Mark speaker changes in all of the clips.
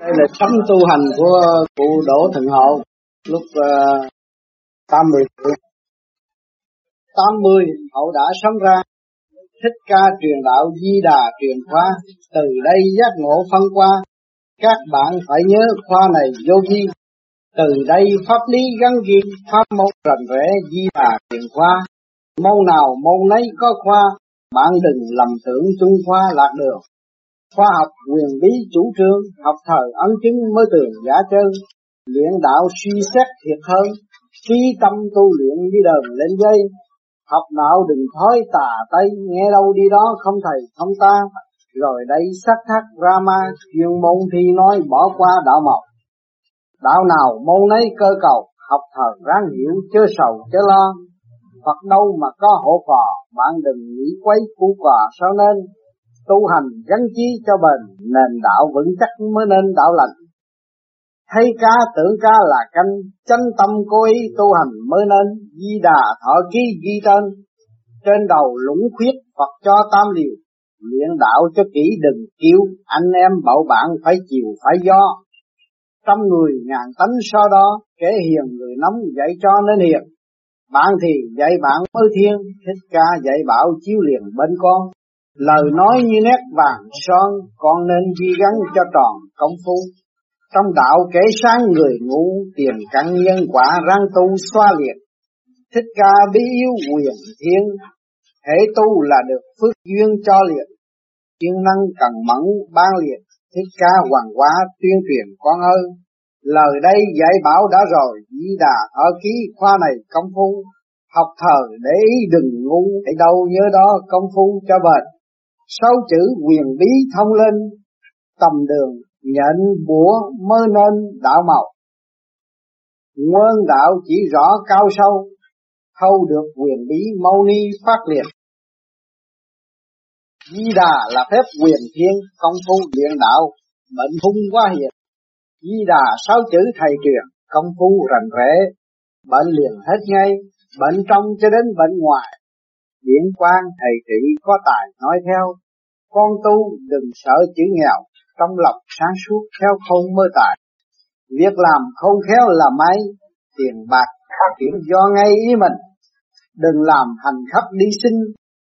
Speaker 1: đây là sống tu hành của cụ Đỗ Thần Hậu lúc ờ, uh, 80 tuổi. 80 hậu đã sống ra. Thích ca truyền đạo di đà truyền khoa từ đây giác ngộ phân qua. Các bạn phải nhớ khoa này vô vi. Từ đây pháp lý gắn ghi pháp môn rành rẽ di đà truyền khoa môn nào môn nấy có khoa bạn đừng lầm tưởng trung khoa lạc đường khoa học quyền bí chủ trương, học thời ấn chứng mới tường giả chân, luyện đạo suy xét thiệt hơn trí tâm tu luyện đi đờn lên dây. Học đạo đừng thói tà tây nghe đâu đi đó không thầy không ta. Rồi đây sắc thác rama, chuyên môn thi nói bỏ qua đạo mộc. Đạo nào môn nấy cơ cầu, học thờ ráng hiểu, chớ sầu, chớ lo. Phật đâu mà có hộ phò, bạn đừng nghĩ quấy cú quà sao nên tu hành gắn chí cho bền, nền đạo vững chắc mới nên đạo lành. Thấy ca tưởng ca là canh, chánh tâm cố ý tu hành mới nên di đà thọ ký ghi tên. Trên đầu lũng khuyết Phật cho tam liều, luyện đạo cho kỹ đừng kêu anh em bậu bạn phải chiều phải do. Trăm người ngàn tánh so đó kẻ hiền người nóng dạy cho nên hiền. Bạn thì dạy bạn mới thiên, thích ca dạy bảo chiếu liền bên con lời nói như nét vàng son con nên ghi gắn cho tròn công phu. Trong đạo kể sáng người ngu tiền căn nhân quả răng tu xoa liệt. Thích ca bí yếu quyền thiên hệ tu là được phước duyên cho liệt. Chuyên năng cần mẫn ban liệt, thích ca hoàng hóa tuyên truyền con ơi lời đây dạy bảo đã rồi, di đà ở ký khoa này công phu. Học thờ để ý đừng ngu, hãy đâu nhớ đó công phu cho bền sáu chữ quyền bí thông linh, tầm đường nhận búa, mơ nên, đạo màu. Nguyên đạo chỉ rõ cao sâu, thâu được quyền bí mâu ni phát liệt. Di đà là phép quyền thiên, công phu luyện đạo bệnh hung quá hiền. Di đà sáu chữ thầy truyền, công phu rành rẽ, bệnh liền hết ngay, bệnh trong cho đến bệnh ngoài điển quan thầy thị có tài nói theo, con tu đừng sợ chữ nghèo, trong lòng sáng suốt theo không mơ tài. Việc làm không khéo là mấy tiền bạc phát triển do ngay ý mình. Đừng làm hành khắp đi sinh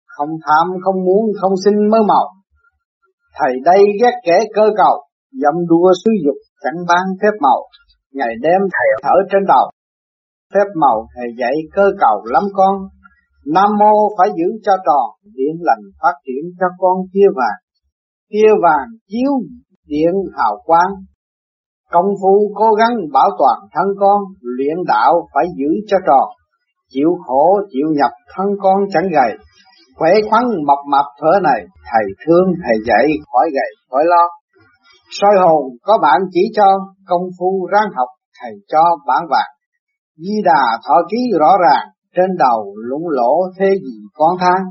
Speaker 1: không tham, không muốn, không sinh mơ màu thầy đây ghét kẻ cơ cầu dâm đua sử dục chẳng ban phép màu. Ngày đêm thầy thở trên đầu phép màu thầy dạy cơ cầu lắm con. Nam mô phải giữ cho tròn, điện lành phát triển cho con kia vàng. Kia vàng chiếu điện hào quang. Công phu cố gắng bảo toàn thân con, luyện đạo phải giữ cho tròn. Chịu khổ, chịu nhập thân con chẳng gầy. Khỏe khoắn mập mập thở này, thầy thương, thầy dạy, khỏi gầy, khỏi lo. Soi hồn, có bạn chỉ cho, công phu ráng học, thầy cho bản vàng. Di đà thọ ký rõ ràng trên đầu lũng lỗ thế gì con thang.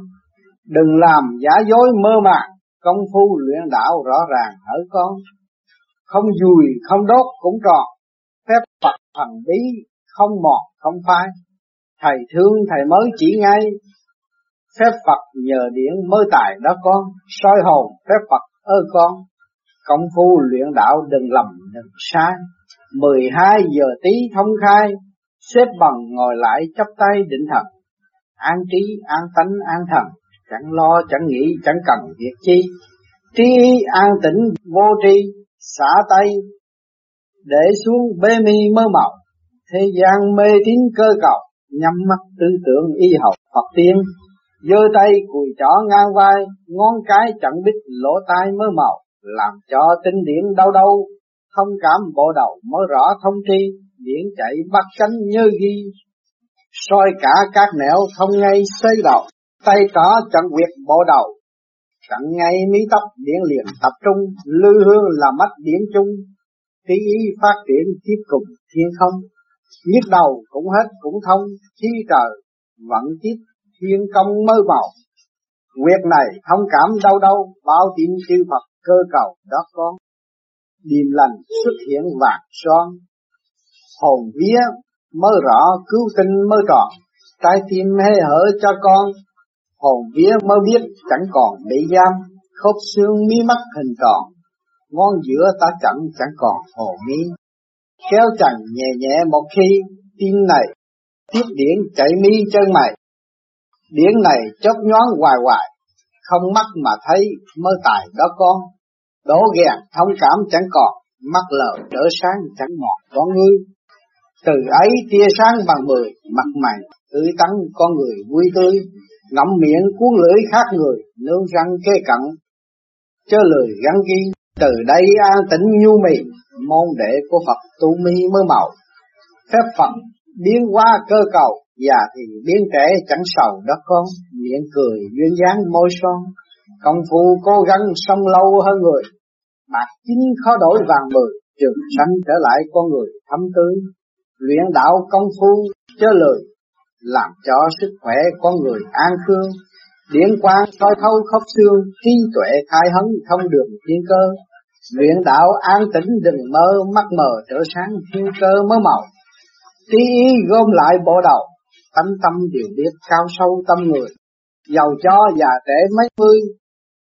Speaker 1: Đừng làm giả dối mơ màng, công phu luyện đạo rõ ràng ở con. Không dùi, không đốt cũng tròn, phép Phật thần bí không mọt, không phai. Thầy thương, thầy mới chỉ ngay, phép Phật nhờ điển mới tài đó con, soi hồn phép Phật ơi con. Công phu luyện đạo đừng lầm đừng sai. Mười hai giờ tí thông khai xếp bằng ngồi lại chắp tay định thần. An trí, an tánh, an thần. Chẳng lo, chẳng nghĩ, chẳng cần việc chi. Trí an tĩnh, vô tri. Xả tay, để xuống bê mi mơ mộng. Thế gian mê tín cơ cầu. Nhắm mắt tư tưởng y học Phật tiên. Giơ tay cùi chỏ ngang vai. Ngón cái chẳng biết lỗ tai mơ màu làm cho tinh điển đau đau. Thông cảm bộ đầu mới rõ thông tri điển chạy bắt cánh như ghi, soi cả các nẻo không ngay xây đầu tay có chẳng quyệt bộ đầu chẳng ngay mí tóc điển liền tập trung, lư hương là mắt điển chung. Tí ý phát triển tiếp cùng thiên không, nhức đầu cũng hết cũng thông khi trời vẫn tiếp thiên công mơ màu. Nguyệt này thông cảm đâu đâu bao tin chư Phật cơ cầu đó con. Điềm lành xuất hiện vàng son hồn vía, mới rõ cứu tinh mới tròn. Trái tim hay hở cho con, hồn vía mới biết chẳng còn bị giam. Khớp xương mí mắt hình tròn, ngón giữa ta chẳng chẳng còn hồ mi kéo trần nhẹ nhẹ một khi, tim này tiếp điển chạy mi chân mày. Điển này chớp nhoáng hoài hoài, không mắt mà thấy, mơ tài đó con. Đổ ghèn thông cảm chẳng còn, mắt lờ đỡ sáng chẳng mọt con ngươi từ ấy tia sáng bằng mười, mặt mày tươi tắn con người vui tươi ngậm miệng cuốn lưỡi khác người, nương răng kê cận chớ lời gắn ghi. Từ đây an tĩnh nhu mì, môn đệ của Phật tu mi mới màu. Phép Phật biến hóa cơ cầu, già thì biến trẻ chẳng sầu đó con. Miệng cười duyên dáng môi son, công phu cố gắng sống lâu hơn người. Bạc chính khó đổi vàng mười, trường sanh trở lại con người thấm tươi luyện đạo công phu, chớ lời làm cho sức khỏe con người an khương. Điển quang soi thấu khóc xương, trí tuệ khai hấn thông đường thiên cơ. Luyện đạo an tĩnh đừng mơ, mắt mờ trở sáng thiên cơ mới màu. Trí ý gom lại bộ đầu tâm tâm điều biết cao sâu tâm người. Giàu cho già trẻ mấy mươi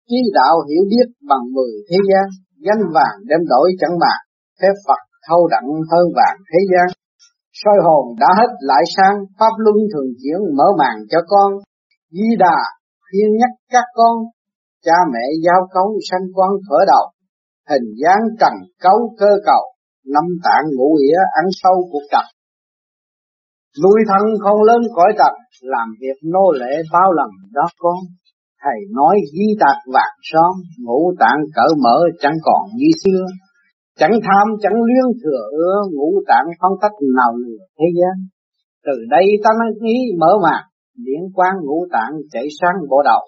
Speaker 1: trí đạo hiểu biết bằng mười thế gian. Danh vàng đem đổi chẳng bạc, phép Phật thâu đặng hơn vàng thế gian soi hồn đã hết lại sang pháp luân thường chuyển mở màn cho con. Di đà khuyên nhắc các con, cha mẹ giao cấu sanh quan khởi đầu, hình dáng trần cấu cơ cầu, năm tạng ngũ nghĩa ăn sâu cuộc trần nuôi thân không lớn cõi trần, làm việc nô lệ bao lần đó con. Thầy nói di tạc vạn son, ngũ tạng cỡ mở chẳng còn như xưa chẳng tham, chẳng luyến thừa ưa, ngũ tạng không tách nào lừa thế gian. Từ đây ta nói ý mở màn điển quang ngũ tạng chạy sáng bộ đầu.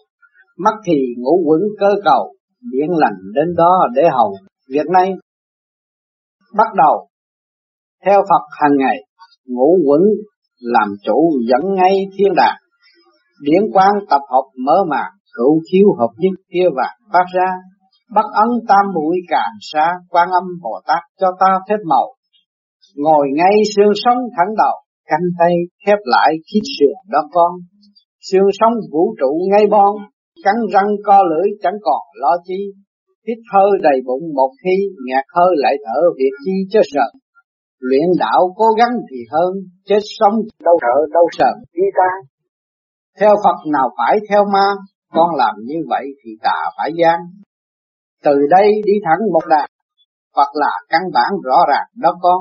Speaker 1: Mắt thì ngũ quẩn cơ cầu điển lành đến đó để hầu. Việc này bắt đầu theo Phật hàng ngày, ngũ quẩn làm chủ dẫn ngay thiên đàng. Điển quang tập hợp mở màn cửu khiếu hợp nhất, kia và phát ra bắt ấn tam mũi càng xa quan âm bồ tát cho ta phép màu. Ngồi ngay xương sống thẳng đầu canh tay khép lại khít sườn đó con. Xương sống vũ trụ ngay bon, cắn răng co lưỡi chẳng còn lo chi. Hít hơi đầy bụng một khi ngạt hơi lại thở việc chi cho sợ luyện đạo cố gắng thì hơn, chết sống đâu sợ đâu sợ đi ta. Theo Phật nào phải theo ma, con làm như vậy thì tà phải gian từ đây đi thẳng một đà, hoặc là căn bản rõ ràng đó con.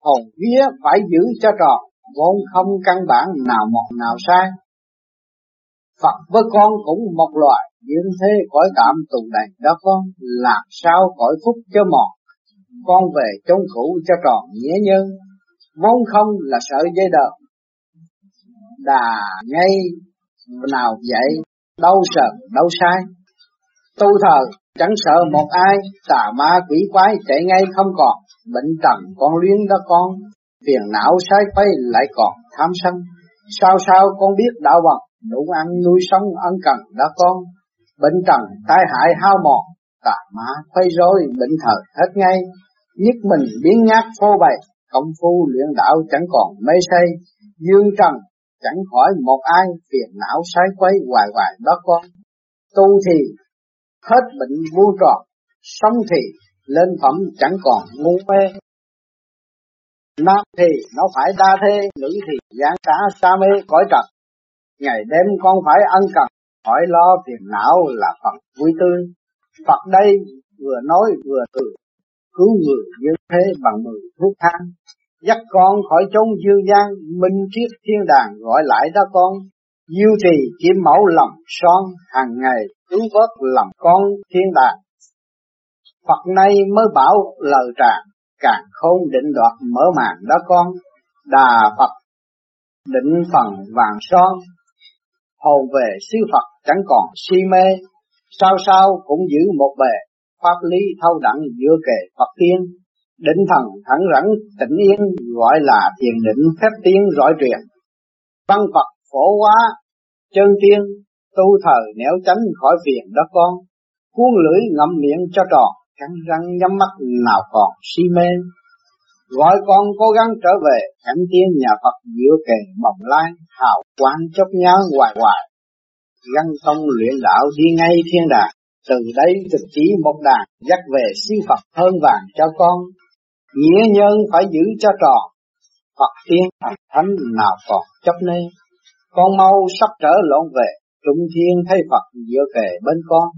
Speaker 1: Hồn vía phải giữ cho tròn, vốn không căn bản nào một nào sai. Phật với con cũng một loại diễn thế cõi tạm tù đầy đó con, làm sao cõi phúc cho mòn. Con về chốn cũ cho tròn nghĩa nhân vốn không là sợ dây đờ. Đà ngay nào vậy đâu sợ đâu sai. Tu thờ chẳng sợ một ai tà ma quỷ quái chạy ngay không còn, bệnh tầm con luyến đó con, phiền não sai quay lại còn tham sân. Sao sao con biết đạo bằng đủ ăn nuôi sống ân cần đó con. Bệnh trần tai hại hao mòn, tà ma quay rối, bệnh thờ hết ngay. Nhất mình biến nhát phô bày, công phu luyện đạo chẳng còn mê say. Dương trần, chẳng khỏi một ai phiền não sai quấy hoài hoài đó con. Tu thì hết bệnh vô tròn sống thì lên phẩm chẳng còn ngu mê. Nam thì nó phải đa thế nữ thì gián cả sa mê cõi trần. Ngày đêm con phải ân cần hỏi lo phiền não là phần vui tươi. Phật đây vừa nói vừa từ, cứu người như thế bằng mười thuốc thang. Dắt con khỏi chốn dương gian, minh triết thiên đàng gọi lại đó con. Diêu trì kiếm mẫu lòng son hàng ngày cứu vớt làm con thiên đàng. Phật nay mới bảo lời tràng, càng khôn định đoạt mở màn đó con. Đà Phật định phần vàng son hồn về sư Phật chẳng còn si mê. Sao sao cũng giữ một bề pháp lý thâu đẳng giữa kề Phật tiên. Định thần thẳng rắn tĩnh yên gọi là thiền định phép tiên rõ truyền. Văn Phật phổ hóa chân tiên tu thờ nẻo tránh khỏi phiền đó con cuốn lưỡi ngậm miệng cho tròn cắn răng nhắm mắt nào còn si mê gọi con cố gắng trở về cảnh tiên nhà Phật giữa kề mộng lai hào quang chốc nhớ hoài hoài găng tông luyện đạo đi ngay thiên đàng Từ đây thực chỉ một đàn dắt về siêu Phật hơn vàng cho con. Nghĩa nhân phải giữ cho tròn, Phật tiên thành thánh nào còn chấp nê. Con mau sắp trở lộn về, trung thiên thấy Phật dựa về bên con.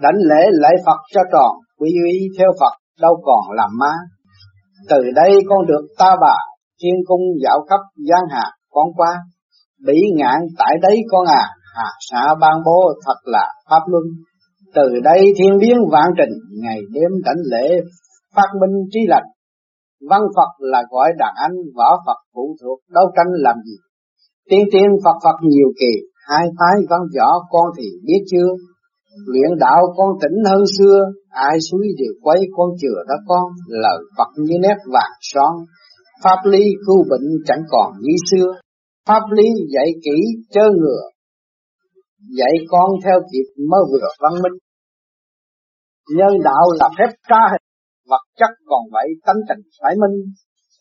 Speaker 1: Đánh lễ lễ Phật cho tròn, quy y theo Phật đâu còn làm má. Từ đây con được ta bà, thiên cung dạo khắp giang hạ con qua. Bị ngạn tại đấy con à, hạ xã ban bố thật là pháp luân. Từ đây thiên biến vạn trình, ngày đêm đảnh lễ phát minh trí lành. Văn Phật là gọi đàn anh, võ Phật phụ thuộc, đấu tranh làm gì? Tiên tiên Phật Phật nhiều kỳ, hai phái văn võ con thì biết chưa? Luyện đạo con tỉnh hơn xưa, ai suối đều quấy con chừa đó con, lời Phật như nét vàng son. Pháp lý cứu bệnh chẳng còn như xưa, pháp lý dạy kỹ chớ ngừa, dạy con theo kịp mới vừa văn minh. Nhân đạo là phép tra hình, vật chất còn vậy tánh tình phải minh.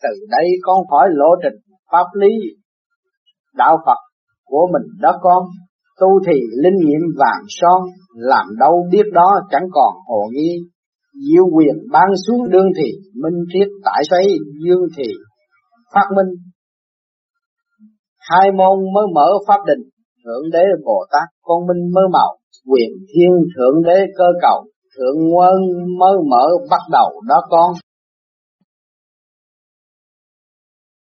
Speaker 1: Từ đây con khỏi lộ trình pháp lý đạo Phật của mình đó con. Tu thì linh nghiệm vàng son, làm đâu biết đó chẳng còn hồ nghi. Diệu quyền ban xuống đương thì, minh triết tại xoáy dương thì phát minh. Hai môn mới mở pháp định, Thượng Đế Bồ Tát con minh mới màu, quyền thiên Thượng Đế cơ cầu, Thượng Quân mới mở bắt đầu đó con.